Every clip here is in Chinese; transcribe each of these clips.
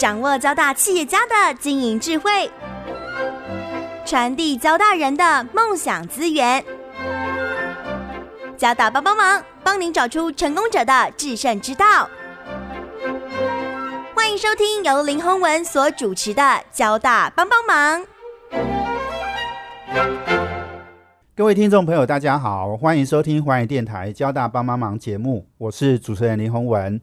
掌握交大企业家的经营智慧，传递交大人的梦想资源。交大帮帮忙，帮您找出成功者的制胜之道。欢迎收听由林宏文所主持的《交大帮帮忙》。各位听众朋友，大家好，欢迎收听华语电台交大帮帮忙节目，我是主持人林宏文。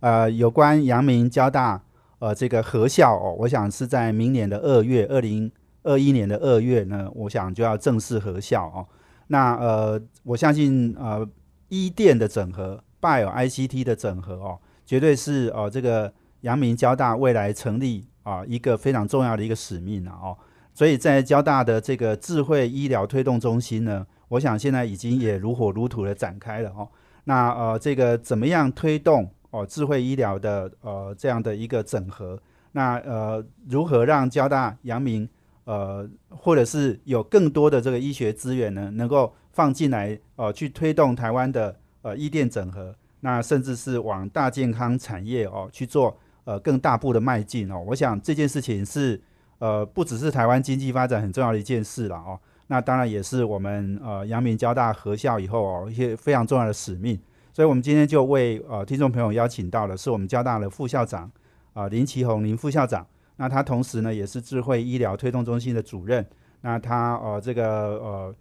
呃，有关阳明交大呃这个合校哦，我想是在明年的二月，二零二一年的二月呢，我想就要正式合校哦。那呃，我相信呃，一电的整合，Bio ICT 的整合哦，绝对是哦这个阳明交大未来成立啊一个非常重要的一个使命了哦。所以在交大的这个智慧医疗推动中心呢，我想现在已经也如火如荼的展开了哦。那呃，这个怎么样推动哦智慧医疗的呃这样的一个整合？那呃，如何让交大、阳明呃，或者是有更多的这个医学资源呢，能够放进来呃，去推动台湾的呃医电整合？那甚至是往大健康产业哦去做呃更大步的迈进哦。我想这件事情是。呃，不只是台湾经济发展很重要的一件事了哦，那当然也是我们呃阳明交大合校以后哦一些非常重要的使命。所以，我们今天就为呃听众朋友邀请到的是我们交大的副校长啊林奇宏林副校长。那他同时呢也是智慧医疗推动中心的主任。那他呃这个呃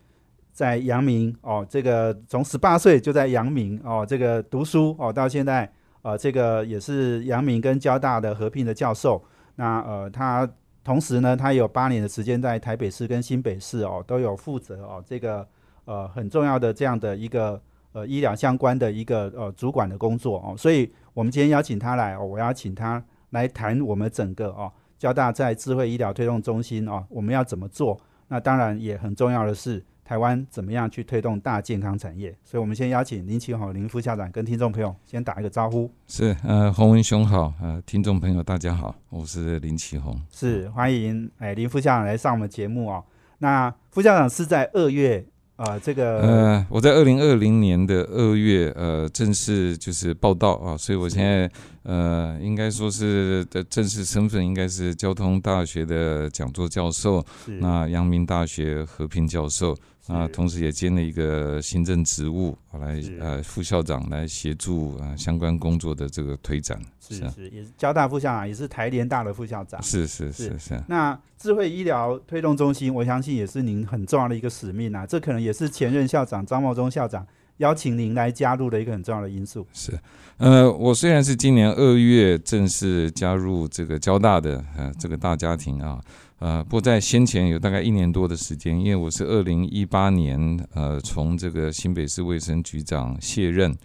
在阳明哦这个从十八岁就在阳明哦这个读书哦到现在呃这个也是阳明跟交大的合并的教授。那呃他。同时呢，他有八年的时间在台北市跟新北市哦，都有负责哦这个呃很重要的这样的一个呃医疗相关的一个呃主管的工作哦，所以我们今天邀请他来哦，我要请他来谈我们整个哦交大在智慧医疗推动中心哦，我们要怎么做？那当然也很重要的是。台湾怎么样去推动大健康产业？所以，我们先邀请林启宏林副校长跟听众朋友先打一个招呼。是，呃，洪文雄好，呃，听众朋友大家好，我是林启宏。是，欢迎哎林副校长来上我们节目哦。那副校长是在二月。啊，这个呃，我在二零二零年的二月呃正式就是报道啊，所以我现在呃应该说是的正式身份应该是交通大学的讲座教授，那阳明大学和平教授。啊，同时也兼了一个行政职务，来呃副校长来协助啊相关工作的这个推展。是是，也是交大副校长，也是台联大的副校长。是是是是。那智慧医疗推动中心，我相信也是您很重要的一个使命啊。这可能也是前任校长张茂忠校长邀请您来加入的一个很重要的因素。是，呃，我虽然是今年二月正式加入这个交大的呃这个大家庭啊。呃，不过在先前有大概一年多的时间，因为我是二零一八年呃从这个新北市卫生局长卸任，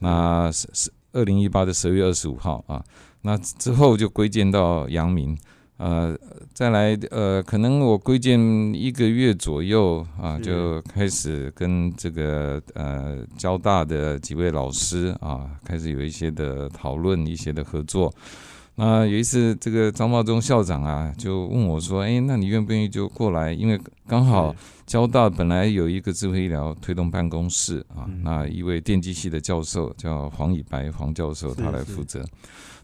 那是是二零一八的十二月二十五号啊，那之后就归建到阳明，呃，再来呃，可能我归建一个月左右啊，就开始跟这个呃交大的几位老师啊，开始有一些的讨论，一些的合作。那有一次，这个张茂忠校长啊，就问我说：“哎，那你愿不愿意就过来？因为刚好交大本来有一个智慧医疗推动办公室啊，那一位电机系的教授叫黄以白黄教授，他来负责。”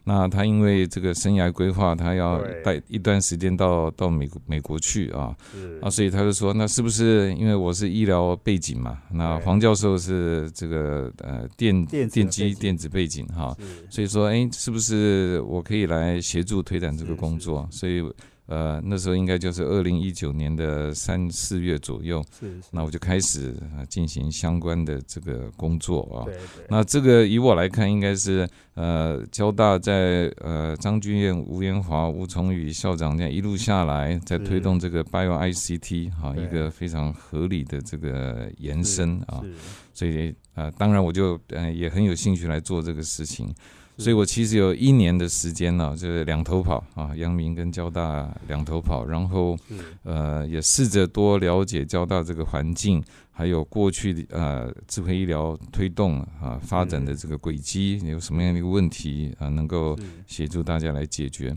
那他因为这个生涯规划，他要带一段时间到到美国美国去啊，啊，所以他就说，那是不是因为我是医疗背景嘛？那黄教授是这个呃电电机电子背景哈，所以说，哎，是不是我可以来协助推展这个工作？所以。呃，那时候应该就是二零一九年的三四月左右，是，那我就开始啊进行相关的这个工作啊。对对。那这个以我来看，应该是呃交大在呃张君燕、吴延华、吴崇宇校长这样一路下来，在推动这个 Bio ICT 哈一个非常合理的这个延伸啊。所以呃，当然我就呃也很有兴趣来做这个事情。所以我其实有一年的时间呢，就是两头跑啊，阳明跟交大两头跑，然后呃也试着多了解交大这个环境，还有过去的呃智慧医疗推动啊发展的这个轨迹有什么样的一个问题啊，能够协助大家来解决。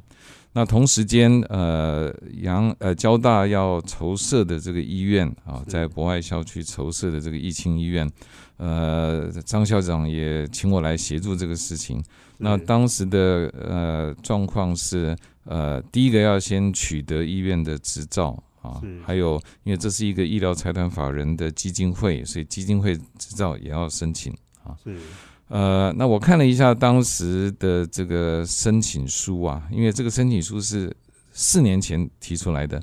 那同时间，呃，杨呃交大要筹设的这个医院啊，在博爱校区筹设的这个疫情医院，呃，张校长也请我来协助这个事情。那当时的呃状况是，呃，第一个要先取得医院的执照啊，还有因为这是一个医疗财团法人的基金会，所以基金会执照也要申请啊。是。呃，那我看了一下当时的这个申请书啊，因为这个申请书是四年前提出来的，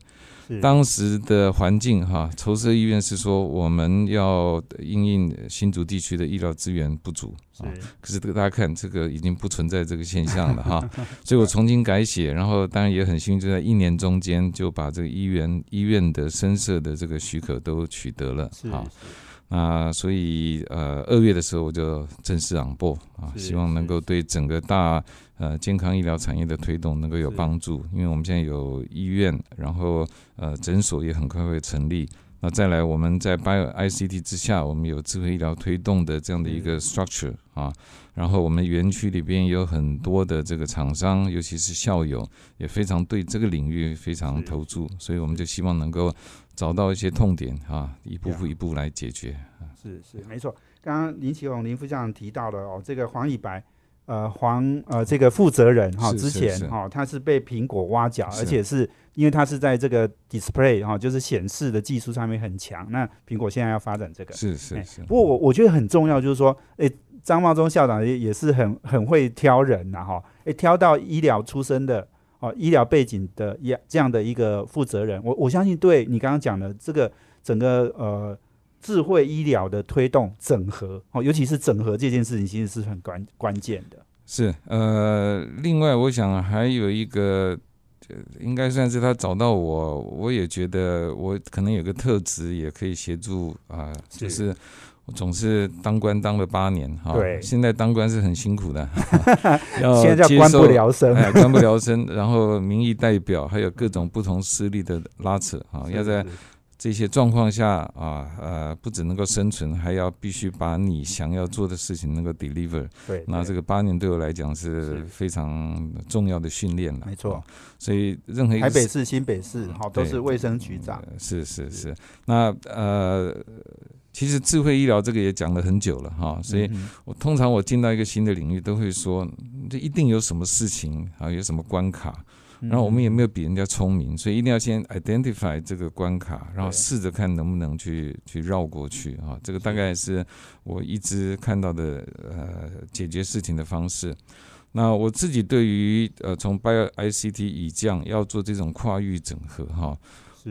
当时的环境哈，筹设医院是说我们要因应新竹地区的医疗资源不足啊，可是大家看这个已经不存在这个现象了哈，所以我重新改写，然后当然也很幸运，就在一年中间就把这个医院医院的深设的这个许可都取得了啊。那所以呃二月的时候我就正式昂播啊，希望能够对整个大呃健康医疗产业的推动能够有帮助，因为我们现在有医院，然后呃诊所也很快会成立。那再来我们在 Bio ICT 之下，我们有智慧医疗推动的这样的一个 structure 啊，然后我们园区里边有很多的这个厂商，尤其是校友也非常对这个领域非常投注，所以我们就希望能够。找到一些痛点啊，一步步一步来解决。是是没错，刚刚林启宏林副校长提到了哦，这个黄以白，呃黄呃这个负责人哈，之前哈他是被苹果挖角，而且是因为他是在这个 display 哈，就是显示的技术上面很强。那苹果现在要发展这个，是是是。不过我我觉得很重要，就是说，哎，张茂忠校长也也是很很会挑人呐哈，哎挑到医疗出身的。哦，医疗背景的样这样的一个负责人，我我相信对你刚刚讲的这个整个呃智慧医疗的推动整合哦，尤其是整合这件事情，其实是很关关键的。是呃，另外我想还有一个，应该算是他找到我，我也觉得我可能有个特质，也可以协助啊，就是。我总是当官当了八年哈，对，现在当官是很辛苦的，现在叫官不聊生，哎，官不聊生，然后民意代表还有各种不同势力的拉扯啊，要在这些状况下啊，呃，不只能够生存，还要必须把你想要做的事情能够 deliver。对，那这个八年对我来讲是非常重要的训练了，没错。所以任何台北市、新北市好都是卫生局长，是是。是，那呃。其实智慧医疗这个也讲了很久了哈，所以我通常我进到一个新的领域，都会说这一定有什么事情啊，有什么关卡，然后我们也没有比人家聪明，所以一定要先 identify 这个关卡，然后试着看能不能去去绕过去啊。这个大概是我一直看到的呃解决事情的方式。那我自己对于呃从 Bio ICT 以降要做这种跨域整合哈。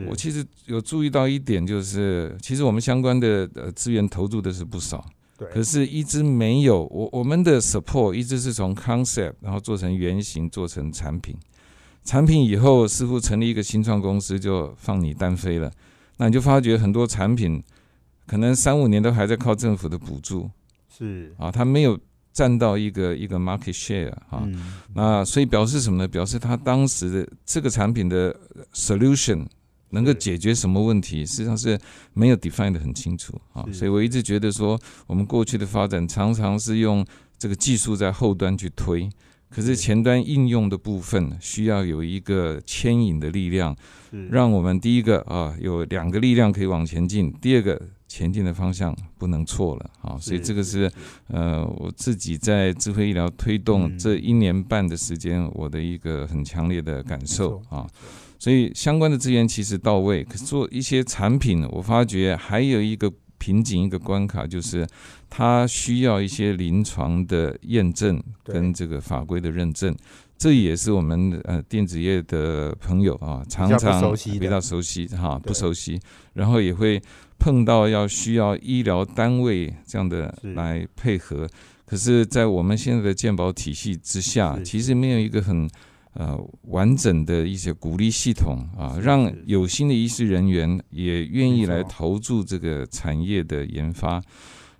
我其实有注意到一点，就是其实我们相关的呃资源投入的是不少，对，可是一直没有我我们的 support 一直是从 concept 然后做成原型做成产品，产品以后似乎成立一个新创公司就放你单飞了，那你就发觉很多产品可能三五年都还在靠政府的补助，是。啊，它没有占到一个一个 market share 啊，那所以表示什么呢？表示他当时的这个产品的 solution。能够解决什么问题，实际上是没有 define 的很清楚啊，所以我一直觉得说，我们过去的发展常常是用这个技术在后端去推，可是前端应用的部分需要有一个牵引的力量，让我们第一个啊有两个力量可以往前进，第二个前进的方向不能错了啊，所以这个是呃我自己在智慧医疗推动这一年半的时间，我的一个很强烈的感受啊。所以相关的资源其实到位，可是做一些产品，我发觉还有一个瓶颈、一个关卡，就是它需要一些临床的验证跟这个法规的认证。这也是我们呃电子业的朋友啊，常常比较熟悉哈，不熟悉，然后也会碰到要需要医疗单位这样的来配合。可是，在我们现在的健保体系之下，其实没有一个很。呃，完整的一些鼓励系统啊，让有心的医师人员也愿意来投注这个产业的研发。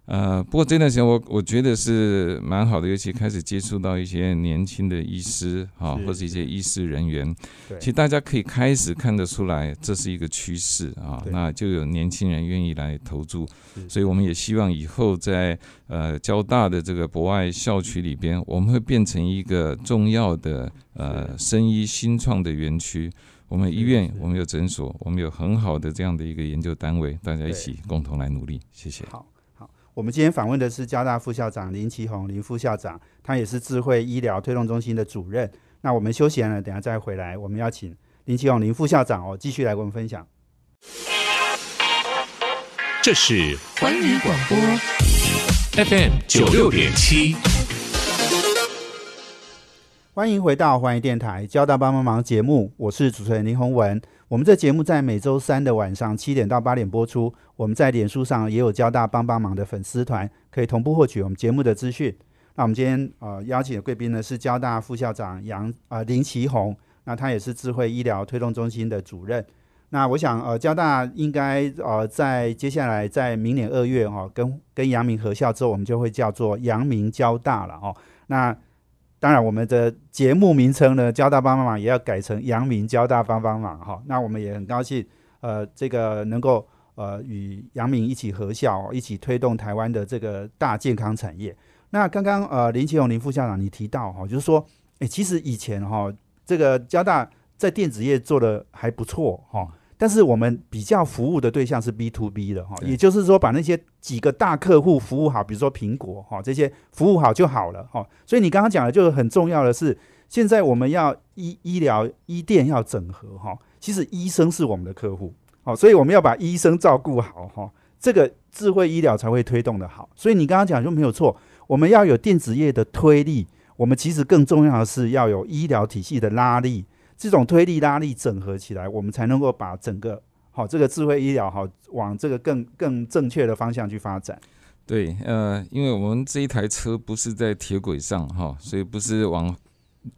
呃，不过这段时间我我觉得是蛮好的，尤其开始接触到一些年轻的医师啊，是或者一些医师人员，其实大家可以开始看得出来，这是一个趋势啊，对那就有年轻人愿意来投注，所以我们也希望以后在呃交大的这个博爱校区里边，我们会变成一个重要的呃生医新创的园区。我们医院，我们有诊所，我们有很好的这样的一个研究单位，大家一起共同来努力。谢谢。我们今天访问的是交大副校长林奇宏林副校长，他也是智慧医疗推动中心的主任。那我们休息了，等下再回来，我们要请林奇宏林副校长哦，继续来跟我们分享。这是环宇广播 FM 九六点七。欢迎回到环宇电台交大帮帮忙节目，我是主持人林宏文。我们这节目在每周三的晚上七点到八点播出。我们在脸书上也有交大帮帮忙的粉丝团，可以同步获取我们节目的资讯。那我们今天呃邀请的贵宾呢是交大副校长杨呃林奇宏，那他也是智慧医疗推动中心的主任。那我想呃交大应该呃在接下来在明年二月哈、哦、跟跟阳明合校之后，我们就会叫做阳明交大了哦。那当然，我们的节目名称呢，交大帮帮忙也要改成阳明交大帮帮忙哈。那我们也很高兴，呃，这个能够呃与阳明一起合校，一起推动台湾的这个大健康产业。那刚刚呃林奇宏林副校长你提到哈，就是说，诶，其实以前哈这个交大在电子业做的还不错哈。但是我们比较服务的对象是 B to B 的哈，也就是说把那些几个大客户服务好，比如说苹果哈这些服务好就好了哈。所以你刚刚讲的就是很重要的是，现在我们要医医疗医电要整合哈，其实医生是我们的客户，好，所以我们要把医生照顾好哈，这个智慧医疗才会推动的好。所以你刚刚讲就没有错，我们要有电子业的推力，我们其实更重要的是要有医疗体系的拉力。这种推力拉力整合起来，我们才能够把整个好这个智慧医疗好往这个更更正确的方向去发展。对，呃，因为我们这一台车不是在铁轨上哈，所以不是往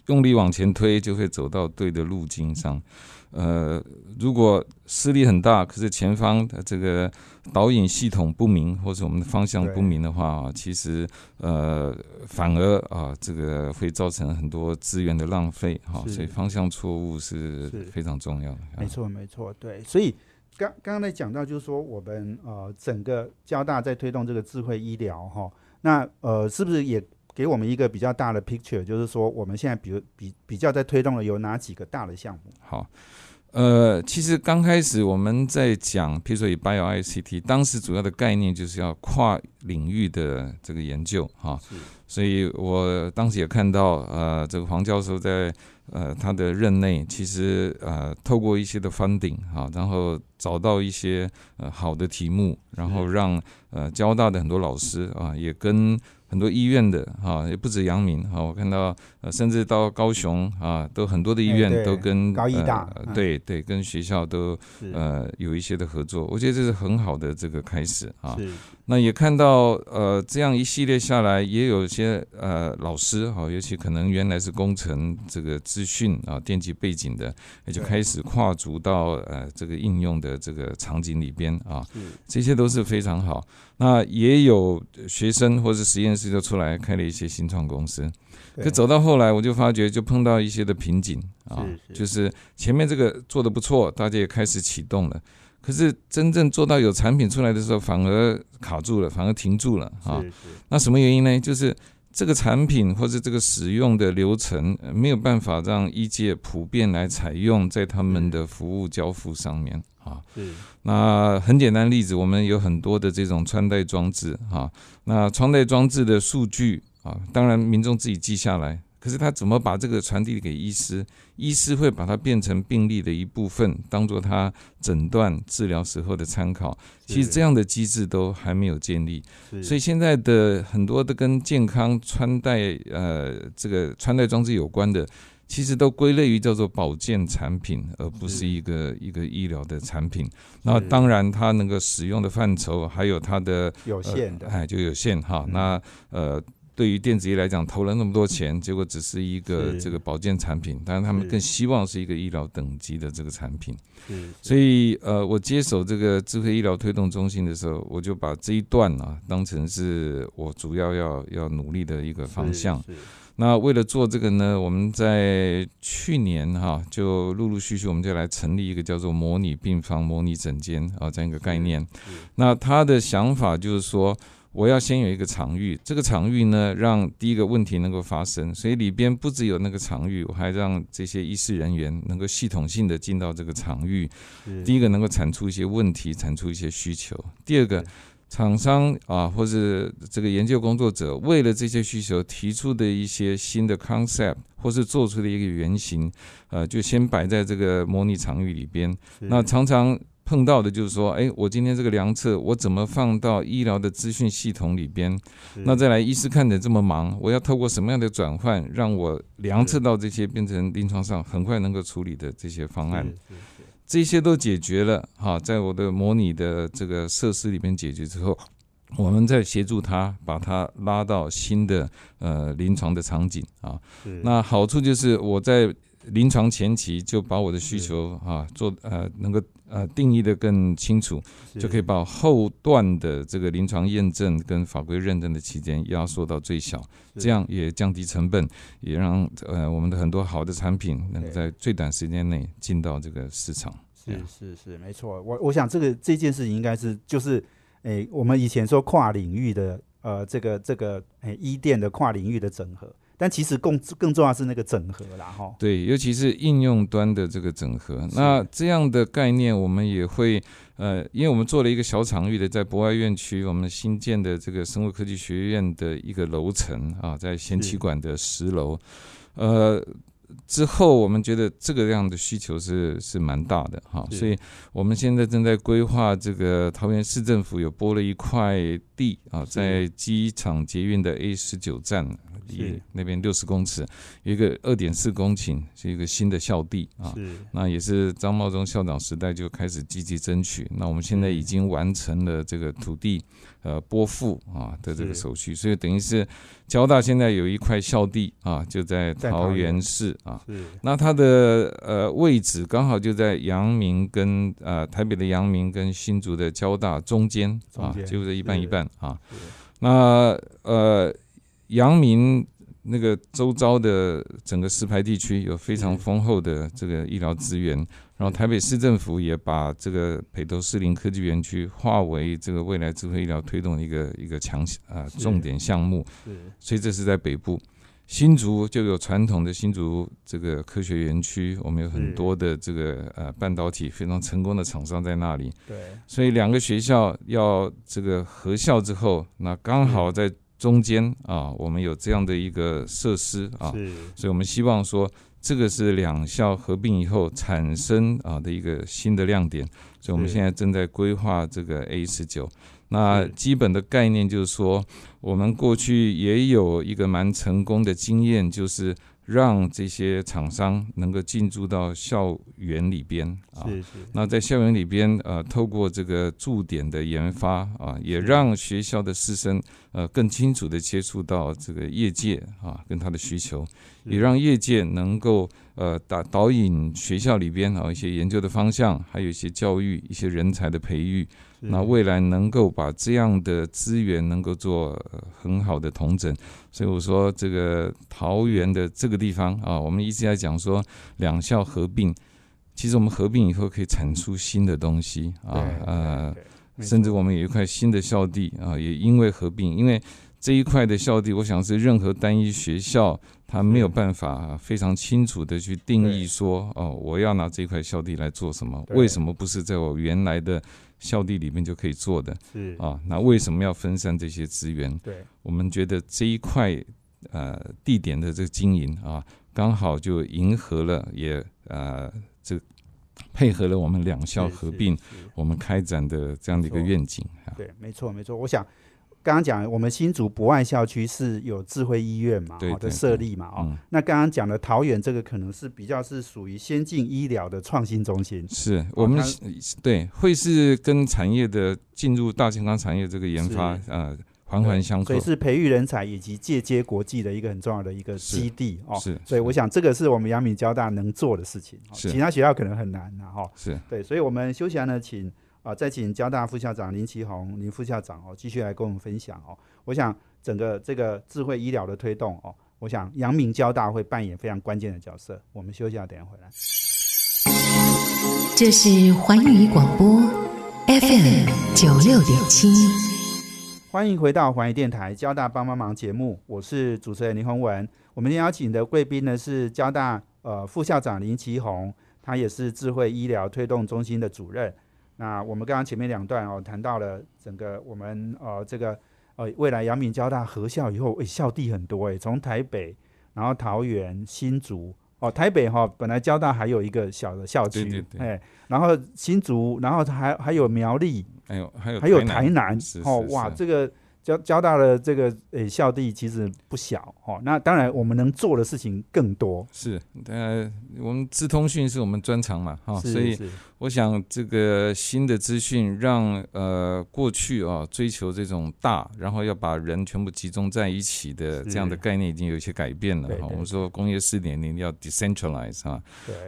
用力往前推就会走到对的路径上。呃，如果势力很大，可是前方的这个导引系统不明，或者我们的方向不明的话啊，其实呃反而啊这个会造成很多资源的浪费哈，是所以方向错误是是非常重要的。没错，没错，对。所以刚刚刚才讲到，就是说我们呃整个交大在推动这个智慧医疗哈，那呃是不是也给我们一个比较大的 picture，就是说我们现在比如比比较在推动的有哪几个大的项目？好，呃，其实刚开始我们在讲，譬如说以 Bio ICT，当时主要的概念就是要跨领域的这个研究哈，所以我当时也看到，呃，这个黄教授在呃他的任内，其实呃透过一些的 funding 哈，然后找到一些呃好的题目，然后让呃交大的很多老师啊，也跟很多医院的哈，也不止阳明哈，我看到呃，甚至到高雄啊，都很多的医院都跟高医大对对，跟学校都呃有一些的合作，我觉得这是很好的这个开始啊。是那也看到呃这样一系列下来，也有一些呃老师哈，尤其可能原来是工程这个资讯啊电机背景的，也就开始跨足到呃这个应用的这个场景里边啊，这些都是非常好。那也有学生或是实验室就出来开了一些新创公司，可走到后来，我就发觉就碰到一些的瓶颈啊，就是前面这个做的不错，大家也开始启动了，可是真正做到有产品出来的时候，反而卡住了，反而停住了啊。那什么原因呢？就是这个产品或者这个使用的流程呃没有办法让医界普遍来采用在他们的服务交付上面啊。那很简单例子，我们有很多的这种穿戴装置啊，那穿戴装置的数据啊，当然民众自己记下来，可是他怎么把这个传递给医师？医师会把它变成病例的一部分，当做他诊断治疗时候的参考。其实这样的机制都还没有建立，所以现在的很多的跟健康穿戴呃这个穿戴装置有关的。其实都归类于叫做保健产品，而不是一个一个医疗的产品。那当然，它能够使用的范畴还有它的有限的呃，哎，就有限哈。嗯那呃，对于电子业来讲投了那么多钱，结果只是一个这个保健产品，当然他们更希望是一个医疗等级的这个产品。所以呃，我接手这个智慧医疗推动中心的时候，我就把这一段啊当成是我主要要要努力的一个方向。那为了做这个呢，我们在去年哈、就陆陆续续我们就来成立一个叫做模拟病房、模拟诊间啊这样一个概念。那他的想法就是说，我要先有一个场域，这个场域呢，让第一个问题能够发生，所以里边不只有那个场域，我还让这些医师人员能够系统性的进到这个场域。第一个能够产出一些问题，产出一些需求；第二个，厂商啊，或是这个研究工作者，为了这些需求提出的一些新的 concept，或是做出的一个原型，呃，就先摆在这个模拟场域里边。那常常碰到的就是说，哎，我今天这个量测，我怎么放到医疗的资讯系统里边？那再来，医师看诊这么忙，我要透过什么样的转换，让我量测到这些变成临床上很快能够处理的这些方案？这些都解决了哈，在我的模拟的这个设施里面解决之后，我们再协助他把它拉到新的呃临床的场景啊。那好处就是我在临床前期就把我的需求啊做呃能够呃定义的更清楚，就可以把后段的这个临床验证跟法规认证的期间压缩到最小，这样也降低成本，也让呃我们的很多好的产品能够在最短时间内进到这个市场。是是是，没错。我我想这个这件事情应该是就是，诶、我们以前说跨领域的呃，这个这个诶、医店的跨领域的整合，但其实更更重要是那个整合啦，哈。对，尤其是应用端的这个整合。那这样的概念，我们也会呃，因为我们做了一个小场域的，在博爱院区，我们新建的这个生物科技学院的一个楼层啊，在贤妻馆的十楼，呃。之后，我们觉得这个样的需求是是蛮大的哈，所以我们现在正在规划这个桃园市政府有拨了一块地啊，在机场捷运的 A 十九站离是那边六十公尺，有一个二点四公顷，是一个新的校地啊。是。那也是张茂忠校长时代就开始积极争取，那我们现在已经完成了这个土地呃拨付啊的这个手续，所以等于是交大现在有一块校地啊，就在在桃桃园园市啊。是那它的呃位置刚好就在阳明跟呃台北的阳明跟新竹的交大中间啊就是一半一半啊。那呃，阳明那个周遭的整个石牌地区有非常丰厚的这个医疗资源，然后台北市政府也把这个北投士林科技园区划为这个未来智慧医疗推动的一个一个强啊是。重点项目，所以这是在北部。新竹就有传统的新竹这个科学园区，我们有很多的这个呃半导体非常成功的厂商在那里，对。所以两个学校要这个合校之后，那刚好在中间啊，我们有这样的一个设施啊，所以我们希望说，这个是两校合并以后产生啊的一个新的亮点，所以我们现在正在规划这个 A 十九。那基本的概念就是说，我们过去也有一个蛮成功的经验，就是让这些厂商能够进驻到校园里边啊，是是。那在校园里边，呃，透过这个驻点的研发啊，也让学校的师生呃更清楚的接触到这个业界啊，跟他的需求，也让业界能够呃导导引学校里边啊一些研究的方向，还有一些教育、一些人才的培育，是那未来能够把这样的资源能够做、呃很好的同整，所以我说这个桃园的这个地方啊，我们一直在讲说两校合并，其实我们合并以后可以产出新的东西啊对，呃，甚至我们有一块新的校地啊，也因为合并，因为这一块的校地，我想是任何单一学校它没有办法非常清楚的去定义说，哦，我要拿这块校地来做什么？为什么不是在我原来的校地里面就可以做的是啊？那为什么要分散这些资源？对我们觉得这一块呃地点的这个经营啊，刚好就迎合了，也呃这配合了我们两校合并，我们开展的这样的一个愿景啊。对，没错没错。我想刚刚讲，我们新竹博爱校区是有智慧医院嘛，好的设立嘛，哦。嗯那刚刚讲的桃园这个可能是比较是属于先进医疗的创新中心，是我们它对会是跟产业的进入大健康产业这个研发是呃环环相扣所以。是培育人才以及借接国际的一个很重要的一个基地哦。是，所以我想这个是我们阳明交大能做的事情，其他学校可能很难呐哈。是对，所以我们休息完呢，请啊、再请交大副校长林奇宏林副校长哦，继续来跟我们分享哦。我想整个这个智慧医疗的推动哦，我想阳明交大会扮演非常关键的角色。我们休息一下，等一下回来。这是环宇广播 FM 九六点七。欢迎回到环宇电台交大帮帮忙节目，我是主持人林宏文。我们邀请的贵宾呢是交大呃副校长林奇宏，他也是智慧医疗推动中心的主任。那我们刚刚前面两段哦谈到了整个我们呃这个呃未来阳明交大合校以后，诶、校地很多诶、从台北然后桃园新竹。哦，台北哈、本来交大还有一个小的校区，对对对哎，然后新竹，然后还还有苗栗，还有还有还有台南是哦，哇，这个交交大的这个诶、校地其实不小哦。那当然，我们能做的事情更多，是呃，我们资通讯是我们专长嘛，哈、是所以是我想这个新的资讯让呃过去啊追求这种大，然后要把人全部集中在一起的这样的概念已经有一些改变了哈。我们说工业四点零要 decentralize 啊，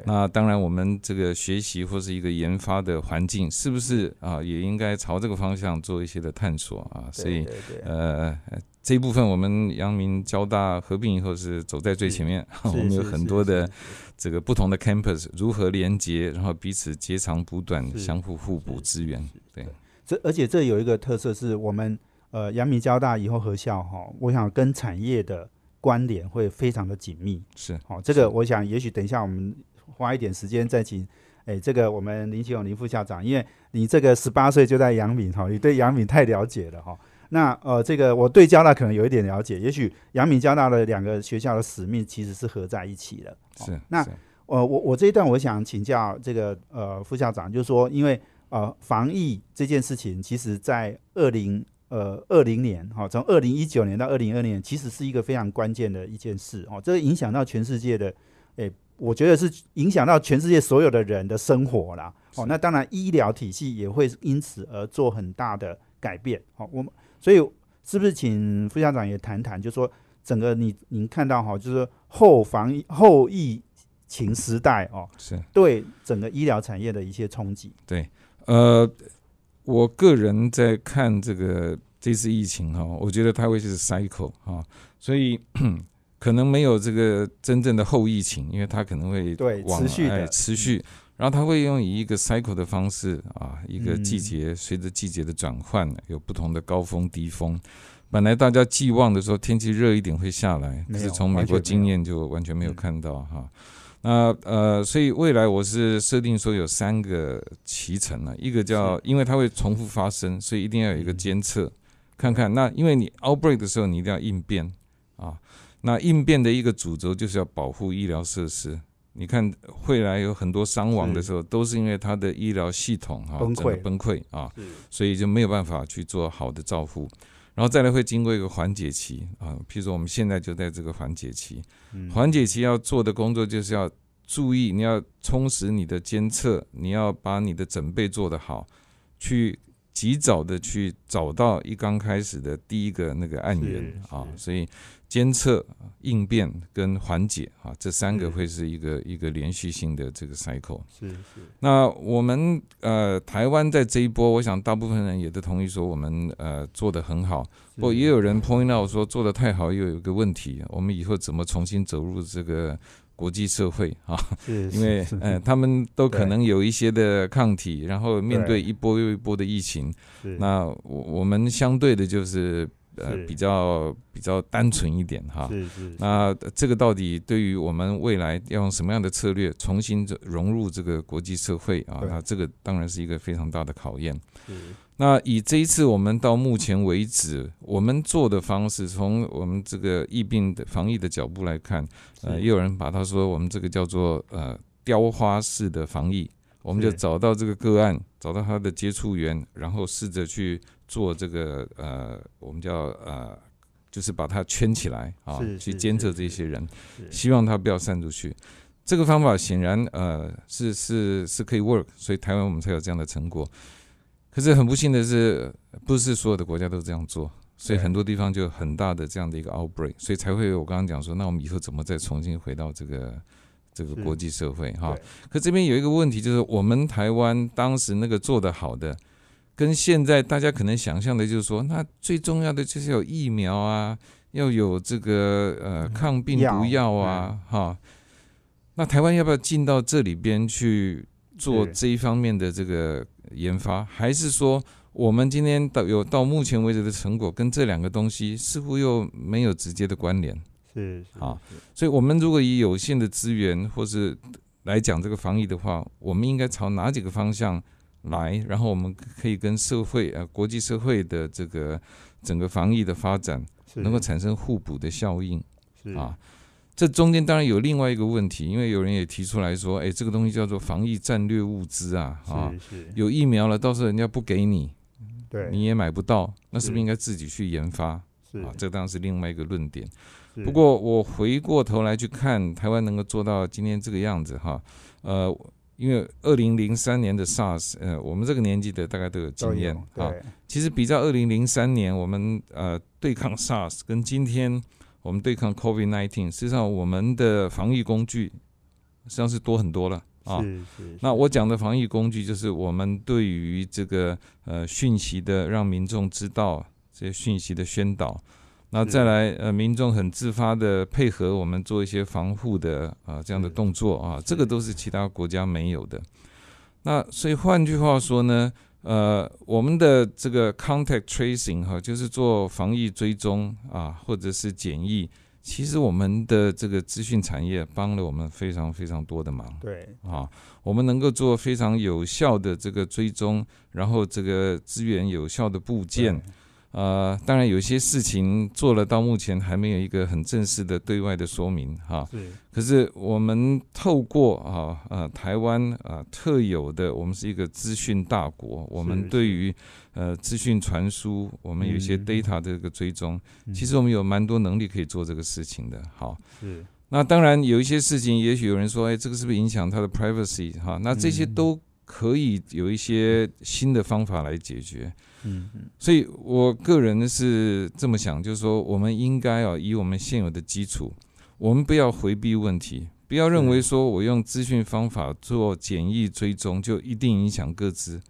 那当然我们这个学习或是一个研发的环境是不是啊也应该朝这个方向做一些的探索啊？所以呃，这一部分我们阳明交大合并以后是走在最前面，我们有很多的是这个不同的 campus 如何连接，然后彼此截长补短，相互互补是资源是。对，这而且这有一个特色是我们呃阳明交大以后合校哈、我想跟产业的关联会非常的紧密。是好、这个我想也许等一下我们花一点时间再请。哎，这个我们林启勇林副校长，因为你这个十八岁就在阳明哈，你对阳明太了解了哈。那呃，这个我对交大可能有一点了解，也许阳明交大的两个学校的使命其实是合在一起的。哦是，那是呃，我我这一段我想请教这个呃副校长，就是说，因为呃防疫这件事情，其实在二零呃二零年哈，从二零一九年到二零二年，其实是一个非常关键的一件事哦，这个影响到全世界的，诶、我觉得是影响到全世界所有的人的生活啦。哦，那当然医疗体系也会因此而做很大的改变。好、我们所以是不是请副校长也谈谈，就说整个你您看到哈，就是说后防疫后疫情时代哦，是。对整个医疗产业的一些冲击。对呃，我个人在看这个这次疫情哈，我觉得它会是 cycle 哈，所以 可能没有这个真正的后疫情，因为它可能会对往持续的哎持续，然后它会用以一个 cycle 的方式啊，一个嗯季节随着季节的转换，有不同的高峰低峰。本来大家寄望的时候天气热一点会下来，可是从美国经验就完全没有嗯看到哈。那呃，所以未来我是设定说有三个脐橙呢，一个叫因为它会重复发生，所以一定要有一个嗯监测，看看那因为你 outbreak 的时候你一定要应变啊，那应变的一个主轴就是要保护医疗设施。你看，未来有很多伤亡的时候，都是因为他的医疗系统哈、崩溃。整个崩溃啊，所以就没有办法去做好的照护。然后再来会经过一个缓解期啊，譬如说我们现在就在这个缓解期，嗯。缓解期要做的工作就是要注意，你要充实你的监测，你要把你的准备做得好，去及早的去找到一刚开始的第一个那个案源啊，所以监测、应变跟缓解啊，这三个会是一个一个连续性的这个 cycle。是是。那我们呃台湾在这一波，我想大部分人也都同意说我们呃做的很好，不过也。有人 point out 说做的太好，又有一个问题，我们以后怎么重新走入这个国际社会啊？因为是呃他们都可能有一些的抗体，然后面对对一波又一波的疫情，那我我们相对的就是呃比较比较单纯一点哈。是是那这个到底对于我们未来要用什么样的策略重新融入这个国际社会啊？对那这个当然是一个非常大的考验。是那以这一次我们到目前为止，我们做的方式，从我们这个疫病的防疫的角度来看，呃，也有人把它说我们这个叫做呃雕花式的防疫，我们就找到这个个案，找到他的接触源，然后试着去做这个呃，我们叫呃，就是把它圈起来啊去监测这些人，希望他不要散出去。这个方法显然呃是是是可以 work，所以台湾我们才有这样的成果。可是很不幸的是，不是所有的国家都这样做，所以很多地方就有很大的这样的一个 outbreak，所以才会有我刚刚讲说，那我们以后怎么再重新回到这个这个国际社会哈？可这边有一个问题，就是我们台湾当时那个做得好的，跟现在大家可能想象的，就是说，那最重要的就是有疫苗啊，要有这个呃抗病毒药啊，哈。那台湾要不要进到这里边去做这一方面的这个研发，还是说我们今天到有到目前为止的成果跟这两个东西似乎又没有直接的关联？是是好所以，我们如果以有限的资源或是来讲这个防疫的话，我们应该朝哪几个方向来？然后我们可以跟社会呃国际社会的这个整个防疫的发展能够产生互补的效应是啊。这中间当然有另外一个问题，因为有人也提出来说，哎，这个东西叫做防疫战略物资啊，啊，有疫苗了，到时候人家不给你，对你也买不到，那是不是是应该自己去研发？是啊，这当然是另外一个论点。不过我回过头来去看台湾能够做到今天这个样子哈，呃，因为二零零三年的 SARS，呃，我们这个年纪的大概都有经验啊。其实比较二零零三年我们呃对抗 SARS 跟今天我们对抗 COVID-19，实际上我们的防疫工具实际上是多很多了啊。是是那我讲的防疫工具，就是我们对于这个呃讯息的让民众知道这些讯息的宣导，那再来呃民众很自发的配合我们做一些防护的啊、这样的动作啊，这个都是其他国家没有的。那所以换句话说呢，呃，我们的这个 contact tracing 哈，就是做防疫追踪啊，或者是检疫，其实我们的这个资讯产业帮了我们非常非常多的忙。对啊，我们能够做非常有效的这个追踪，然后这个资源有效的部件对，呃，当然有些事情做了到目前还没有一个很正式的对外的说明哈。是可是我们透过啊呃台湾啊特有的，我们是一个资讯大国，我们对于呃资讯传输，我们有一些嗯 data 的这个追踪，嗯其实我们有蛮多能力可以做这个事情的。好，是那当然有一些事情，也许有人说，哎，这个是不是影响他的 privacy 哈？那这些嗯都可以有一些新的方法来解决。嗯嗯所以我个人是这么想，就是说，我们应该啊，以我们现有的基础，我们不要回避问题，不要认为说我用资讯方法做简易追踪就一定影响各自，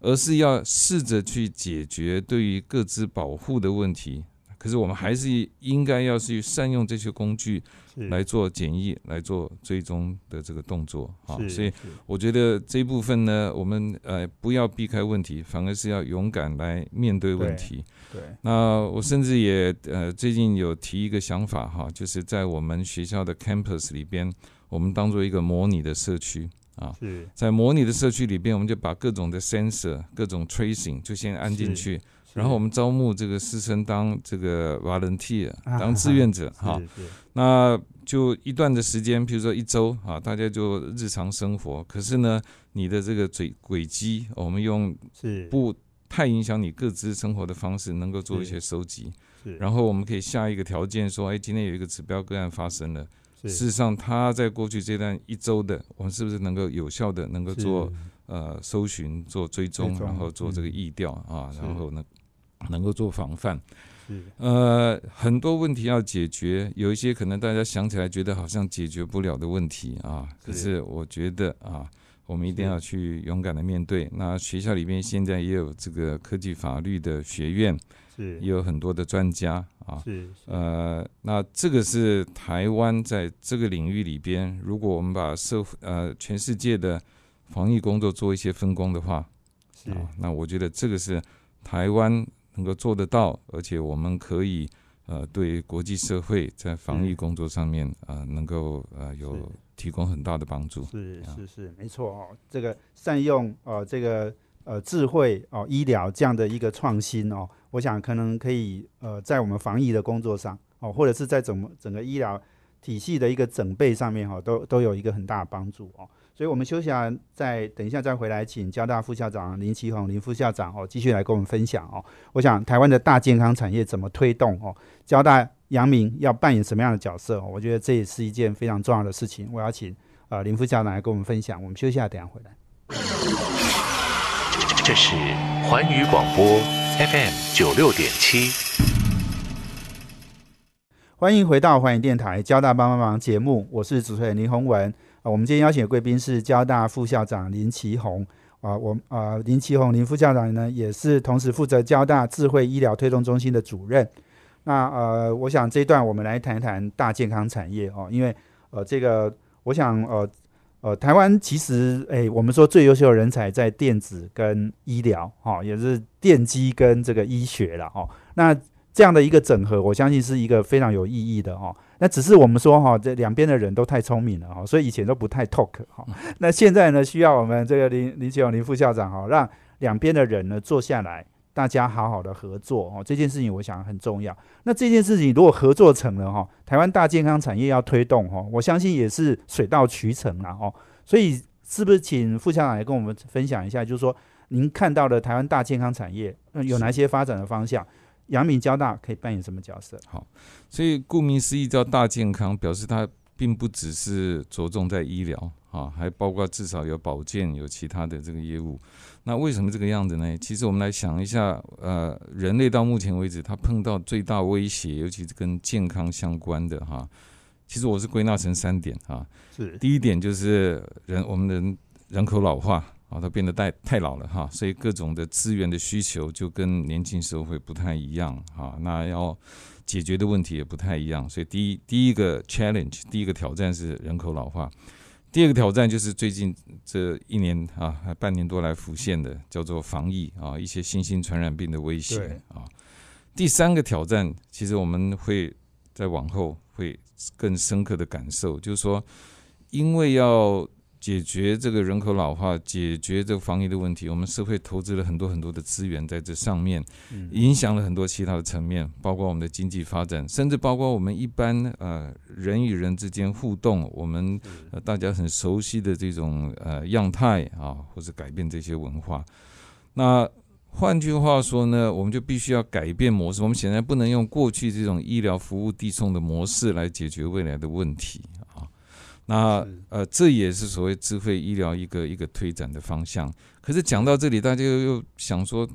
而是要试着去解决对于各自保护的问题。可是我们还是应该要去善用这些工具，来做检疫、来做追踪的这个动作啊。所以我觉得这一部分呢，我们呃不要避开问题，反而是要勇敢来面对问题。对那我甚至也呃最近有提一个想法哈，就是在我们学校的 campus 里边，我们当做一个模拟的社区啊。是在模拟的社区里边，我们就把各种的 sensor、各种 tracing 就先安进去，然后我们招募这个师生当这个 volunteer 啊当志愿者哈。那就一段的时间，比如说一周啊，大家就日常生活。可是呢，你的这个轨轨迹，我们用是不太影响你各自生活的方式，能够做一些收集。然后我们可以下一个条件说，哎，今天有一个指标个案发生了。事实上，他在过去这段一周的，我们是不是能够有效的能够做呃搜寻、做追踪，然后做这个嗯疫调啊，然后呢能够做防范。呃，很多问题要解决，有一些可能大家想起来觉得好像解决不了的问题啊，可是是我觉得啊，我们一定要去勇敢的面对。那学校里面现在也有这个科技法律的学院，是也有很多的专家啊。是是呃，那这个是台湾在这个领域里边，如果我们把社会呃全世界的防疫工作做一些分工的话，是啊，那我觉得这个是台湾能够做得到，而且我们可以呃对国际社会在防疫嗯工作上面呃能够呃有提供很大的帮助。是啊是是，没错哦。这个善用呃这个呃智慧哦医疗这样的一个创新哦，我想可能可以呃在我们防疫的工作上哦，或者是在整整个医疗体系的一个整备上面哈、哦，都都有一个很大的帮助哦。所以我们休息啊，再等一下再回来，请交大副校长林奇宏林副校长哦继续来跟我们分享哦。我想台湾的大健康产业怎么推动哦？交大阳明要扮演什么样的角色、哦？我觉得这也是一件非常重要的事情。我要请呃林副校长来跟我们分享。我们休息一下，等一下回来。这是环宇广播 FM 九六点七。欢迎回到环宇电台交大帮帮忙节目，我是主持人林宏文。我们今天邀请的贵宾是交大副校长林奇宏。啊，我啊林奇宏林副校长呢，也是同时负责交大智慧医疗推动中心的主任。那呃，我想这一段我们来谈一谈大健康产业哦，因为呃，这个我想呃呃，台湾其实哎，我们说最优秀的人才在电子跟医疗哈，也是电机跟这个医学了哦。那这样的一个整合，我相信是一个非常有意义的哦。那只是我们说哈，这两边的人都太聪明了哈，所以以前都不太 talk 哈。那现在呢，需要我们这个林林启勇林副校长哈，让两边的人呢坐下来，大家好好的合作哦。这件事情我想很重要。那这件事情如果合作成了哈，台湾大健康产业要推动哈，我相信也是水到渠成了哦。所以是不是请副校长来跟我们分享一下，就是说您看到的台湾大健康产业有哪些发展的方向？阳明交大可以扮演什么角色？好，所以顾名思义叫大健康，表示它并不只是着重在医疗啊，还包括至少有保健，有其他的这个业务。那为什么这个样子呢？其实我们来想一下，呃，人类到目前为止，它碰到最大威胁，尤其是跟健康相关的哈，其实我是归纳成三点啊。是，第一点就是人我们的人口老化。啊，它变得太太老了哈，所以各种的资源的需求就跟年轻时候会不太一样哈。那要解决的问题也不太一样，所以第一第一个 challenge，第一个挑战是人口老化。第二个挑战就是最近这一年啊，半年多来浮现的叫做防疫啊，一些新型传染病的威胁啊。第三个挑战，其实我们会在往后会更深刻的感受，就是说，因为要。解决这个人口老化，解决这个防疫的问题，我们社会投资了很多很多的资源在这上面，影响了很多其他的层面，包括我们的经济发展，甚至包括我们一般呃人与人之间互动，我们大家很熟悉的这种呃样态啊，或者改变这些文化。那换句话说呢，我们就必须要改变模式，我们显然不能用过去这种医疗服务递送的模式来解决未来的问题。那呃，这也是所谓智慧医疗一个一个推展的方向。可是讲到这里，大家又又想说，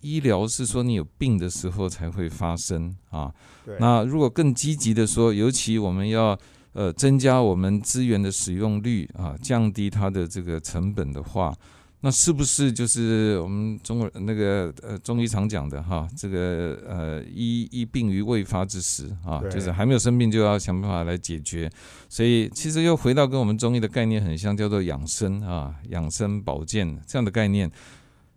医疗是说你有病的时候才会发生啊。那如果更积极的说，尤其我们要呃增加我们资源的使用率啊，降低它的这个成本的话。那是不是就是我们中国那个呃中医常讲的哈？这个呃医医病于未发之时啊，就是还没有生病就要想办法来解决。所以其实又回到跟我们中医的概念很像，叫做养生啊，养生保健这样的概念，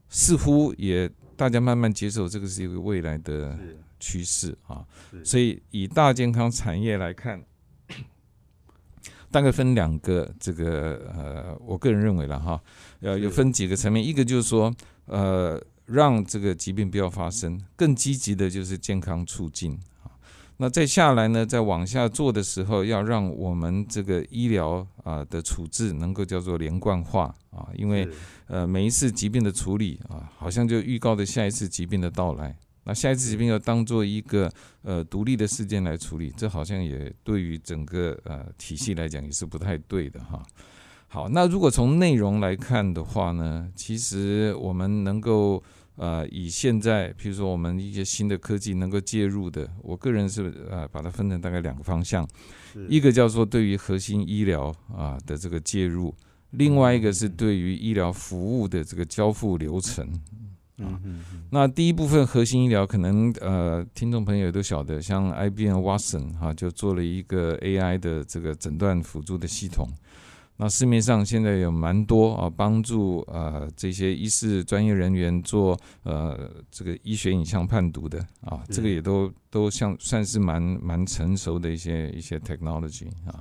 似乎也大家慢慢接受这个是一个未来的趋势啊。所以以大健康产业来看。大概分两个，这个呃，我个人认为了哈，呃，有分几个层面，一个就是说，呃，让这个疾病不要发生，更积极的就是健康促进啊。那再下来呢，再往下做的时候，要让我们这个医疗啊的处置能够叫做连贯化啊，因为呃每一次疾病的处理啊，好像就预告着下一次疾病的到来。那下一次疾病要当做一个呃独立的事件来处理，这好像也对于整个呃体系来讲也是不太对的哈。好，那如果从内容来看的话呢，其实我们能够呃以现在，譬如说我们一些新的科技能够介入的，我个人是呃把它分成大概两个方向，一个叫做对于核心医疗啊的这个介入，另外一个是对于医疗服务的这个交付流程。嗯嗯，那第一部分核心医疗可能呃，听众朋友都晓得，像 IBM Watson 哈，就做了一个 AI 的这个诊断辅助的系统。那市面上现在有蛮多啊，帮助呃这些医师专业人员做呃这个医学影像判读的啊，这个也都都像算是蛮蛮成熟的一些一些 technology 啊。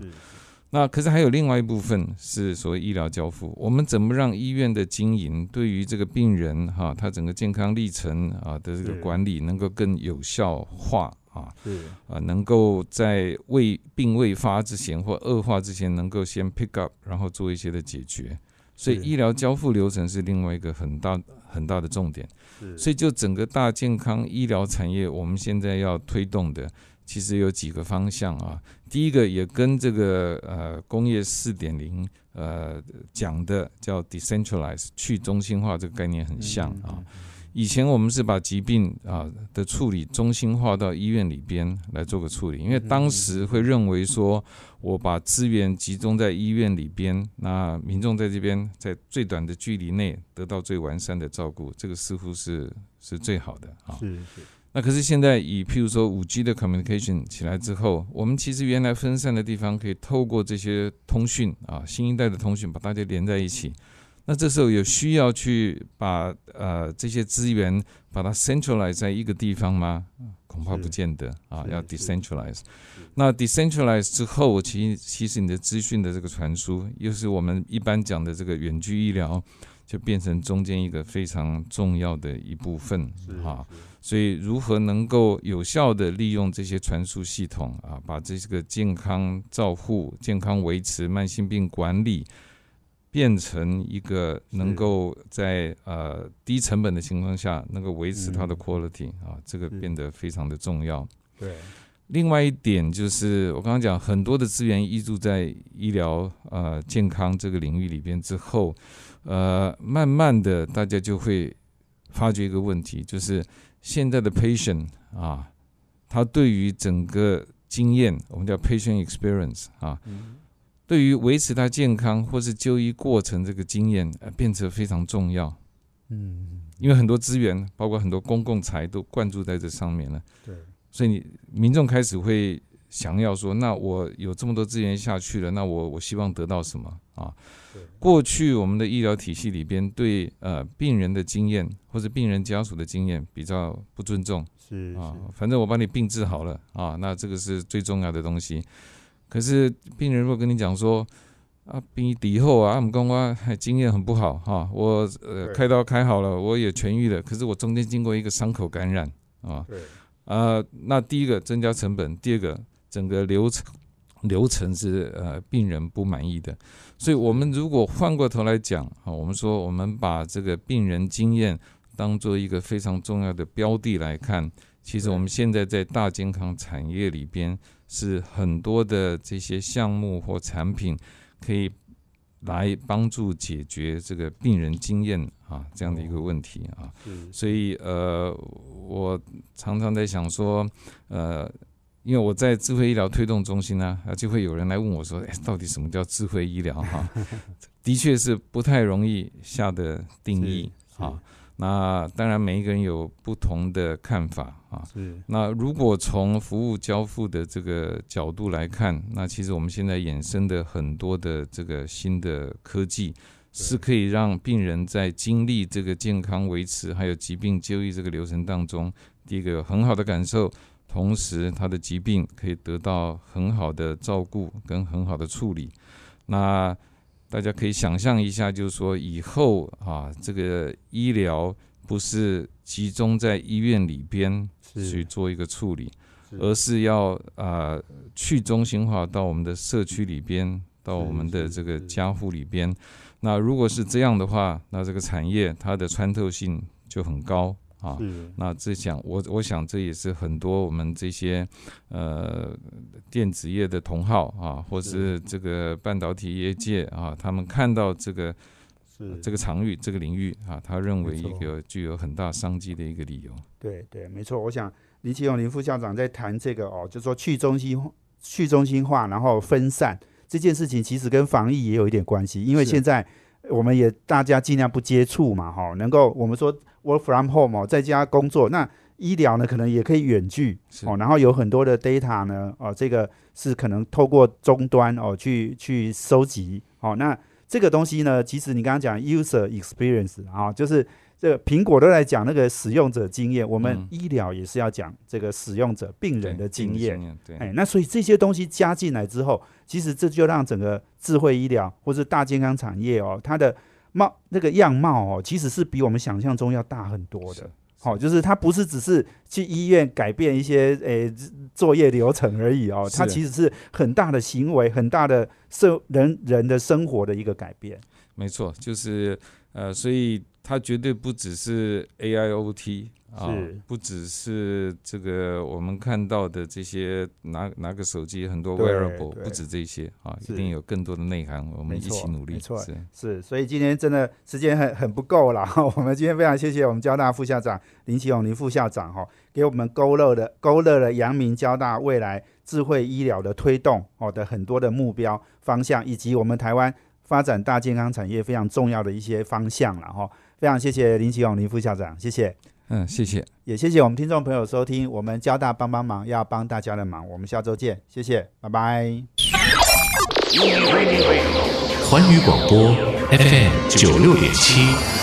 那可是还有另外一部分是所谓医疗交付，我们怎么让医院的经营对于这个病人哈，他整个健康历程啊的这个管理能够更有效化啊？啊，能够在未病未发之前或恶化之前，能够先 pick up，然后做一些的解决。所以医疗交付流程是另外一个很大很大的重点。所以就整个大健康医疗产业，我们现在要推动的。其实有几个方向啊，第一个也跟这个呃工业四点零呃讲的叫 decentralize 去中心化这个概念很像啊，以前我们是把疾病啊的处理中心化到医院里边来做个处理，因为当时会认为说，我把资源集中在医院里边，那民众在这边在最短的距离内得到最完善的照顾，这个似乎是是最好的啊。是是，那可是现在以譬如说五 G 的 communication 起来之后，我们其实原来分散的地方可以透过这些通讯啊，新一代的通讯把大家连在一起。那这时候有需要去把呃这些资源把它 centralize 在一个地方吗？恐怕不见得啊，要 decentralize。那 decentralize 之后，其其实你的资讯的这个传输，又是我们一般讲的这个远距医疗，就变成中间一个非常重要的一部分啊。所以，如何能够有效的利用这些传输系统啊，把这个健康照护、健康维持、慢性病管理。变成一个能够在呃低成本的情况下，能够维持它的 quality 啊，这个变得非常的重要。对，另外一点就是我刚刚讲很多的资源依注在医疗呃健康这个领域里边之后，呃，慢慢的大家就会发觉一个问题，就是现在的 patient 啊，他对于整个经验，我们叫 patient experience 啊。对于维持他健康或是就医过程这个经验，呃，变得非常重要。嗯，因为很多资源，包括很多公共财都灌注在这上面了。对，所以你民众开始会想要说，那我有这么多资源下去了，那我我希望得到什么啊？过去我们的医疗体系里边对呃病人的经验或者病人家属的经验比较不尊重。是啊，反正我把你病治好了啊，那这个是最重要的东西。可是病人如果跟你讲说啊，病以后啊，我们刚刚还经验很不好哈，我呃开刀开好了，我也痊愈了，可是我中间经过一个伤口感染啊，对，啊，那第一个增加成本，第二个整个流程流程是呃病人不满意的，所以我们如果换过头来讲啊，我们说我们把这个病人经验当做一个非常重要的标的来看，其实我们现在在大健康产业里边。是很多的这些项目或产品，可以来帮助解决这个病人经验啊这样的一个问题啊。所以呃，我常常在想说，呃，因为我在智慧医疗推动中心呢，啊，就会有人来问我说，哎，到底什么叫智慧医疗？哈，的确是不太容易下的定义啊。那当然，每一个人有不同的看法啊。是。那如果从服务交付的这个角度来看，那其实我们现在衍生的很多的这个新的科技，是可以让病人在经历这个健康维持还有疾病就医这个流程当中，第一个有很好的感受，同时他的疾病可以得到很好的照顾跟很好的处理。那大家可以想象一下，就是说以后啊，这个医疗不是集中在医院里边去做一个处理，而是要啊去中心化到我们的社区里边，到我们的这个家户里边。那如果是这样的话，那这个产业它的穿透性就很高。啊，那这想我我想这也是很多我们这些呃电子业的同好啊，或是这个半导体业界啊，他们看到这个是这个场域这个领域啊，他认为一个具有很大商机的一个理由。对对，没错。我想林启勇林副校长在谈这个哦，就说去中心去中心化，然后分散这件事情，其实跟防疫也有一点关系，因为现在我们也大家尽量不接触嘛，哈，能够我们说。Work from home 哦，在家工作，那医疗呢可能也可以远距哦，然后有很多的 data 呢，哦，这个是可能透过终端哦去去收集。哦，那这个东西呢，其实你刚刚讲 user experience 啊，就是这个苹果都在讲那个使用者经验，我们医疗也是要讲这个使用者病人的经验，对，哎，那所以这些东西加进来之后，其实这就让整个智慧医疗或是大健康产业哦，它的。貌那个样貌哦，其实是比我们想象中要大很多的。好，就是它不是只是去医院改变一些诶作业流程而已哦，它其实是很大的行为，很大的生人人的生活的一个改变。没错，就是呃，所以它绝对不只是 AIoT 啊是，不只是这个我们看到的这些拿拿个手机很多 wearable，不止这些啊，一定有更多的内涵，我们一起努力。没错是是，所以今天真的时间很很不够了。我们今天非常谢谢我们交大副校长林启勇林副校长哈，给我们勾勒的勾勒了阳明交大未来智慧医疗的推动哦的很多的目标方向，以及我们台湾发展大健康产业非常重要的一些方向了哈。非常谢谢林启勇林副校长，谢谢。嗯，谢谢。也谢谢我们听众朋友收听，我们交大帮帮忙要帮大家的忙，我们下周见，谢谢，拜拜。环宇广播 FM 九六点七。